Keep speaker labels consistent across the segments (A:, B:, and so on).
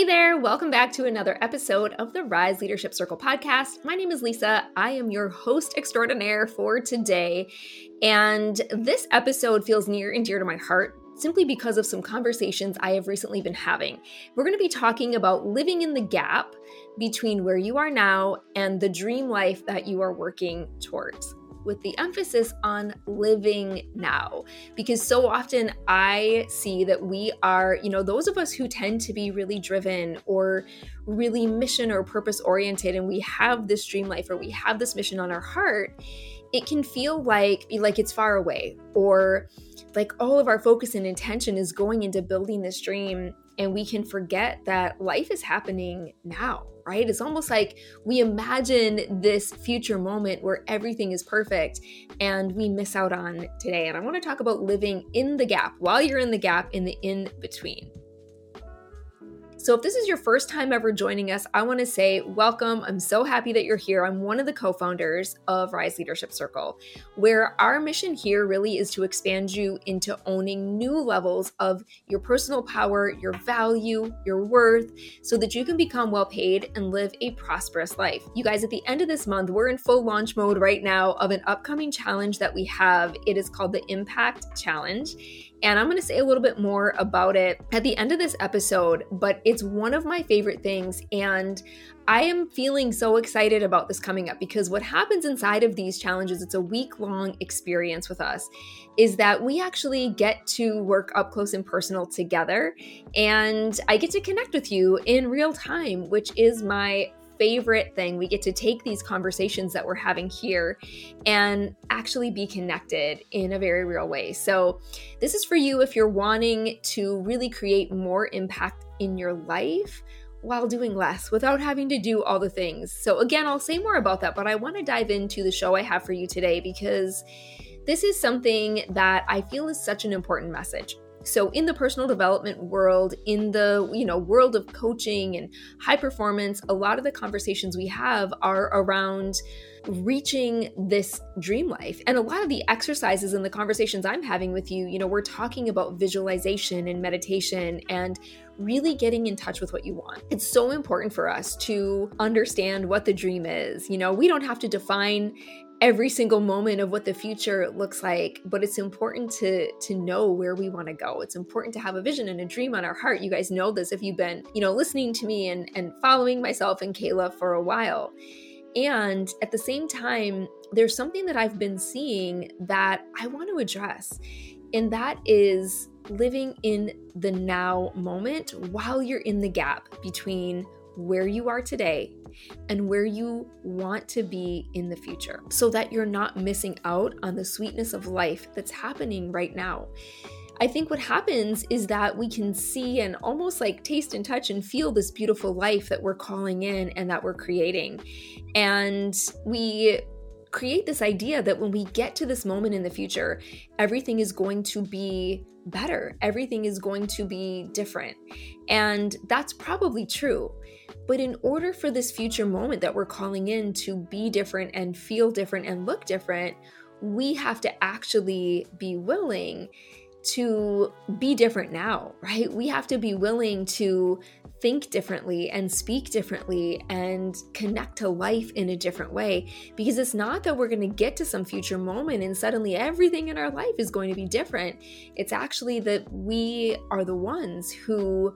A: Hey there, welcome back to another episode of the Rise Leadership Circle podcast. My name is Lisa. I am your host extraordinaire for today. And this episode feels near and dear to my heart simply because of some conversations I have recently been having. We're going to be talking about living in the gap between where you are now and the dream life that you are working towards with the emphasis on living now. Because so often I see that we are, you know, those of us who tend to be really driven or really mission or purpose oriented, and we have this dream life or we have this mission on our heart, it can feel like like it's far away or like all of our focus and intention is going into building this dream and we can forget that life is happening now right? It's almost like we imagine this future moment where everything is perfect and we miss out on today. And I want to talk about living in the gap while you're in the gap in the in between. So, if this is your first time ever joining us, I want to say welcome. I'm so happy that you're here. I'm one of the co founders of Rise Leadership Circle, where our mission here really is to expand you into owning new levels of your personal power, your value, your worth, so that you can become well paid and live a prosperous life. You guys, at the end of this month, we're in full launch mode right now of an upcoming challenge that we have. It is called the Impact Challenge. And I'm going to say a little bit more about it at the end of this episode, but it's one of my favorite things. And I am feeling so excited about this coming up because what happens inside of these challenges, it's a week long experience with us, is that we actually get to work up close and personal together. And I get to connect with you in real time, which is my favorite thing. We get to take these conversations that we're having here and actually be connected in a very real way. So, this is for you if you're wanting to really create more impact in your life while doing less without having to do all the things. So, again, I'll say more about that, but I want to dive into the show I have for you today because this is something that I feel is such an important message. So in the personal development world, in the, you know, world of coaching and high performance, a lot of the conversations we have are around reaching this dream life. And a lot of the exercises and the conversations I'm having with you, you know, we're talking about visualization and meditation and really getting in touch with what you want. It's so important for us to understand what the dream is. You know, we don't have to define every single moment of what the future looks like but it's important to to know where we want to go. It's important to have a vision and a dream on our heart. You guys know this if you've been you know listening to me and and following myself and kayla for a while. And at the same time there's something that i've been seeing that i want to address and that is living in the now moment while you're in the gap between where you are today and where you want to be in the future so that you're not missing out on the sweetness of life that's happening right now. I think what happens is that we can see and almost like taste and touch and feel this beautiful life that we're calling in and that we're creating. And we create this idea that when we get to this moment in the future, everything is going to be better, everything is going to be different. And that's probably true. But in order for this future moment that we're calling in to be different and feel different and look different, we have to actually be willing to be different now, right? We have to be willing to think differently and speak differently and connect to life in a different way because it's not that we're going to get to some future moment and suddenly everything in our life is going to be different. It's actually that we are the ones who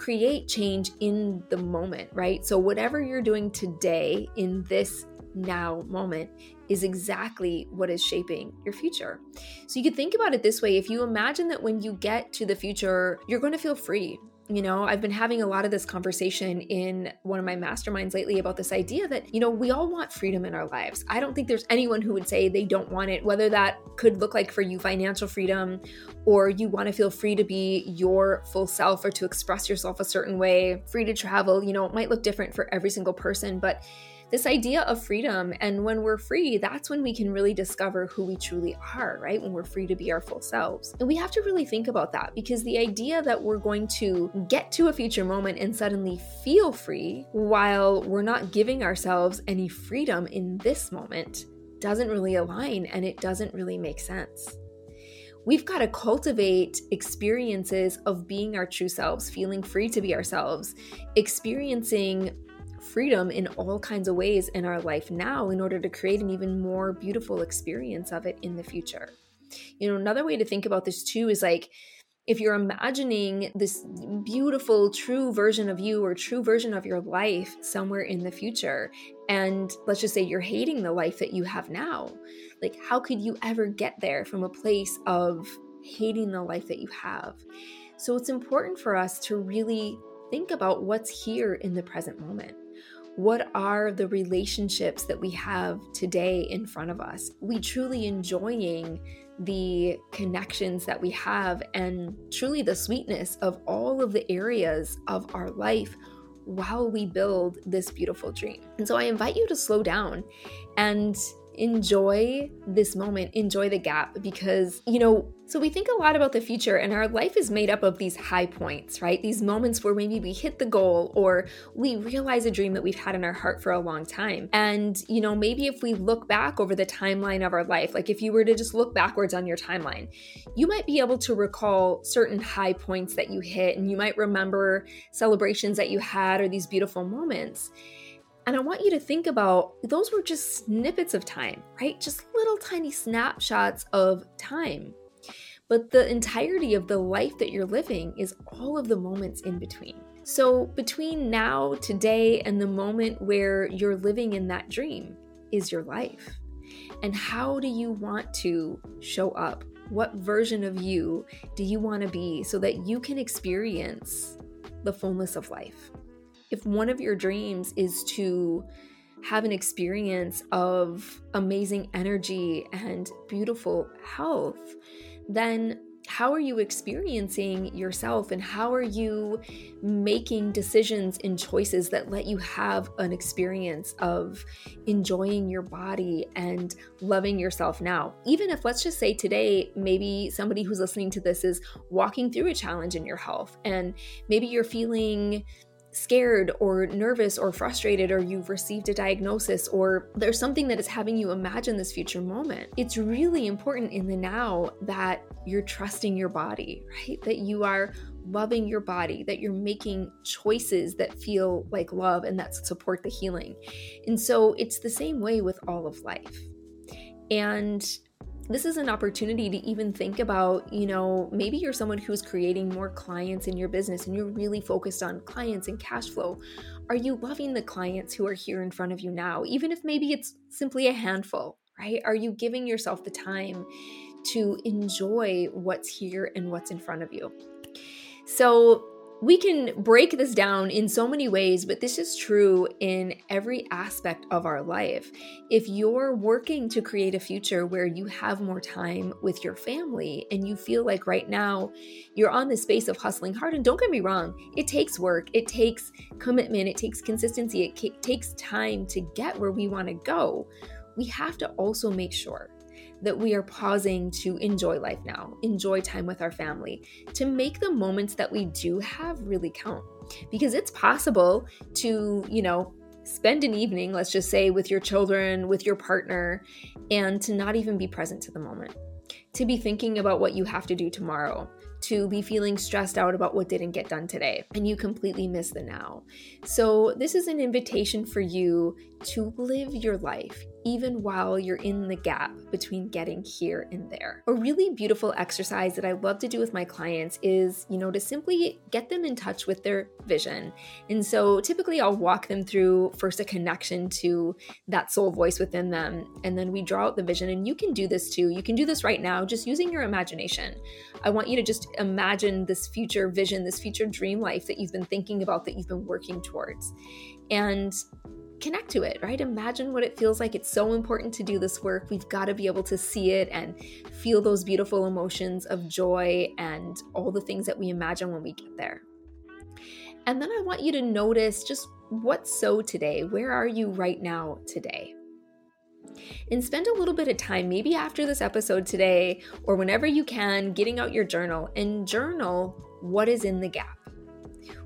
A: create change in the moment, right? So, whatever you're doing today in this now moment is exactly what is shaping your future. So, you could think about it this way if you imagine that when you get to the future, you're going to feel free, you know, I've been having a lot of this conversation in one of my masterminds lately about this idea that, you know, we all want freedom in our lives. I don't think there's anyone who would say they don't want it, whether that could look like for you financial freedom or you want to feel free to be your full self or to express yourself a certain way, free to travel. You know, it might look different for every single person, but this idea of freedom. And when we're free, that's when we can really discover who we truly are, right? When we're free to be our full selves. And we have to really think about that because the idea that we're going to get to a future moment and suddenly feel free while we're not giving ourselves any freedom in this moment doesn't really align and it doesn't really make sense we've got to cultivate experiences of being our true selves, feeling free to be ourselves, experiencing freedom in all kinds of ways in our life now in order to create an even more beautiful experience of it in the future. You know, another way to think about this too is like if you're imagining this beautiful, true version of you or true version of your life somewhere in the future, and let's just say you're hating the life that you have now, like how could you ever get there from a place of hating the life that you have? So it's important for us to really think about what's here in the present moment. What are the relationships that we have today in front of us? We truly enjoying the connections that we have and truly the sweetness of all of the areas of our life while we build this beautiful dream. And so I invite you to slow down and enjoy this moment, enjoy the gap because, you know, so we think a lot about the future and our life is made up of these high points, right? These moments where maybe we hit the goal or we realize a dream that we've had in our heart for a long time. And, you know, maybe if we look back over the timeline of our life, like if you were to just look backwards on your timeline, you might be able to recall certain high points that you hit and you might remember celebrations that you had or these beautiful moments. And I want you to think about those were just snippets of time, right? Just little tiny snapshots of time. But the entirety of the life that you're living is all of the moments in between. So, between now, today, and the moment where you're living in that dream is your life. And how do you want to show up? What version of you do you want to be so that you can experience the fullness of life? If one of your dreams is to have an experience of amazing energy and beautiful health, then how are you experiencing yourself and how are you making decisions and choices that let you have an experience of enjoying your body and loving yourself now? Even if, let's just say today, maybe somebody who's listening to this is walking through a challenge in your health and maybe you're feeling scared or nervous or frustrated, or you've received a diagnosis, or there's something that is having you imagine this future moment, it's really important in the now that you're trusting your body, right? That you are loving your body, that you're making choices that feel like love and that support the healing. And so it's the same way with all of life. And this is an opportunity to even think about, you know, maybe you're someone who's creating more clients in your business and you're really focused on clients and cash flow. Are you loving the clients who are here in front of you now, even if maybe it's simply a handful, right? Are you giving yourself the time to enjoy what's here and what's in front of you? So, we can break this down in so many ways, but this is true in every aspect of our life. If you're working to create a future where you have more time with your family and you feel like right now you're on the space of hustling hard, and don't get me wrong, it takes work, it takes commitment, it takes consistency, it takes time to get where we want to go. We have to also make sure that we are pausing to enjoy life now, enjoy time with our family, to make the moments that we do have really count. Because it's possible to, you know, spend an evening, let's just say, with your children, with your partner, and to not even be present to the moment. To be thinking about what you have to do tomorrow, to be feeling stressed out about what didn't get done today, and you completely miss the now. So, this is an invitation for you to live your life even while you're in the gap between getting here and there. A really beautiful exercise that I love to do with my clients is, you know, to simply get them in touch with their vision. And so typically I'll walk them through first a connection to that soul voice within them, and then we draw out the vision. And you can do this too. You can do this right now just using your imagination. I want you to just imagine this future vision, this future dream life that you've been thinking about, that you've been working towards. And connect to it, right? Imagine what it feels like. It's so important to do this work. We've got to be able to see it and feel those beautiful emotions of joy and all the things that we imagine when we get there. And then I want you to notice just what's so today. Where are you right now today? And spend a little bit of time, maybe after this episode today or whenever you can, getting out your journal and journal what is in the gap.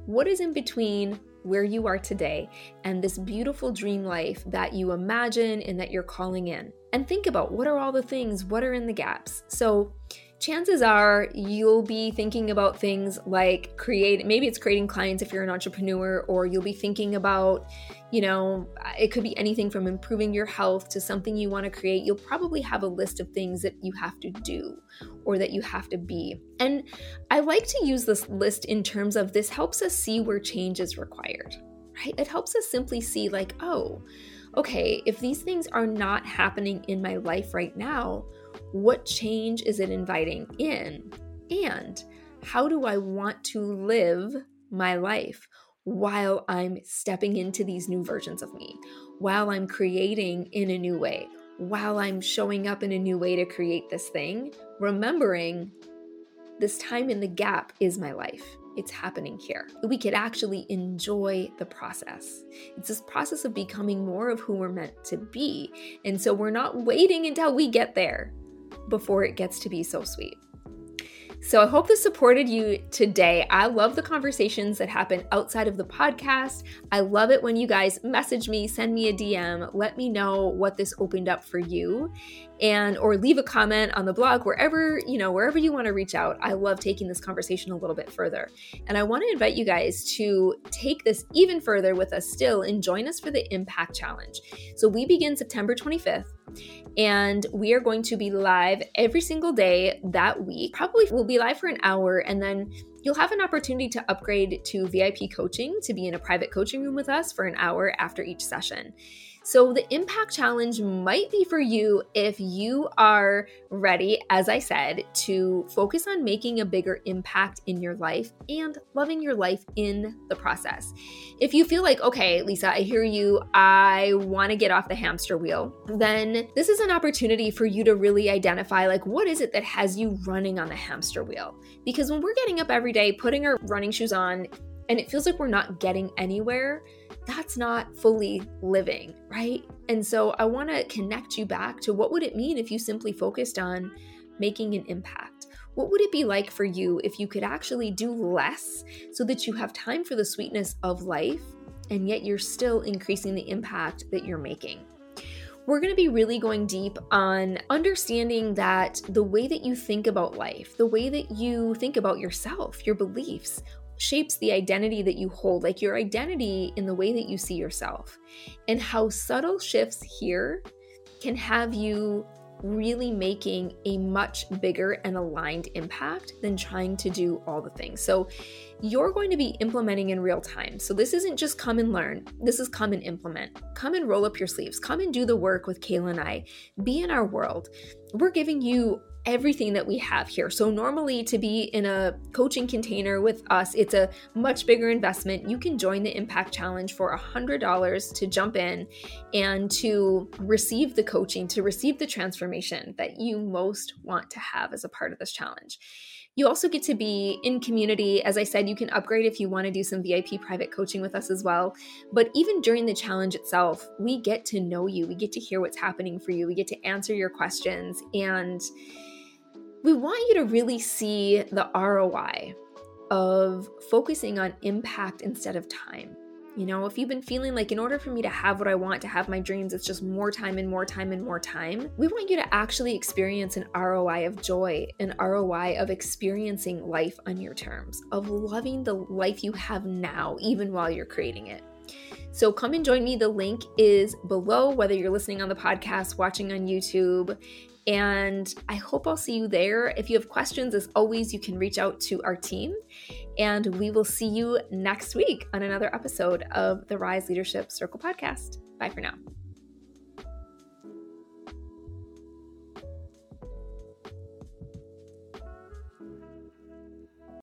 A: What is in between where you are today and this beautiful dream life that you imagine and that you're calling in. And think about what are all the things, what are in the gaps. So, chances are you'll be thinking about things like create maybe it's creating clients if you're an entrepreneur or you'll be thinking about you know it could be anything from improving your health to something you want to create. You'll probably have a list of things that you have to do or that you have to be. And i like to use this list in terms of this helps us see where change is required right? It helps us simply see like oh okay if these things are not happening in my life right now what change is it inviting in? And how do I want to live my life while I'm stepping into these new versions of me, while I'm creating in a new way, while I'm showing up in a new way to create this thing, remembering this time in the gap is my life. It's happening here. We could actually enjoy the process. It's this process of becoming more of who we're meant to be. And so we're not waiting until we get there before it gets to be so sweet. So I hope this supported you today. I love the conversations that happen outside of the podcast. I love it when you guys message me, send me a DM, let me know what this opened up for you and or leave a comment on the blog wherever, you know, wherever you want to reach out. I love taking this conversation a little bit further. And I want to invite you guys to take this even further with us still and join us for the Impact Challenge. So we begin September 25th and we are going to be live every single day that week. Probably we'll be live for an hour and then you'll have an opportunity to upgrade to VIP coaching to be in a private coaching room with us for an hour after each session. So, the impact challenge might be for you if you are ready, as I said, to focus on making a bigger impact in your life and loving your life in the process. If you feel like, okay, Lisa, I hear you, I want to get off the hamster wheel, then this is an opportunity for you to really identify, like, what is it that has you running on the hamster wheel? Because when we're getting up every day, putting our running shoes on, and it feels like we're not getting anywhere, that's not fully living, right? And so I want to connect you back to what would it mean if you simply focused on making an impact? What would it be like for you if you could actually do less so that you have time for the sweetness of life and yet you're still increasing the impact that you're making? We're going to be really going deep on understanding that the way that you think about life, the way that you think about yourself, your beliefs, shapes the identity that you hold, like your identity in the way that you see yourself, and how subtle shifts here can have you really making a much bigger and aligned impact than trying to do all the things. So, you're going to be implementing in real time. So, this isn't just come and learn, this is come and implement. Come and roll up your sleeves, come and do the work with Kayla and I. Be in our world. We're giving you everything that we have here. So, normally to be in a coaching container with us, it's a much bigger investment. You can join the Impact Challenge for $100 to jump in and to receive the coaching, to receive the transformation that you most want to have as a part of this challenge. You also get to be in community. As I said, you can upgrade if you want to do some VIP private coaching with us as well. But even during the challenge itself, we get to know you. We get to hear what's happening for you. We get to answer your questions. And we want you to really see the ROI of focusing on impact instead of time. You know, if you've been feeling like in order for me to have what I want, to have my dreams, it's just more time and more time and more time, we want you to actually experience an ROI of joy, an ROI of experiencing life on your terms, of loving the life you have now, even while you're creating it. So come and join me. The link is below, whether you're listening on the podcast, watching on YouTube. And I hope I'll see you there. If you have questions, as always, you can reach out to our team. And we will see you next week on another episode of the Rise Leadership Circle podcast. Bye for now.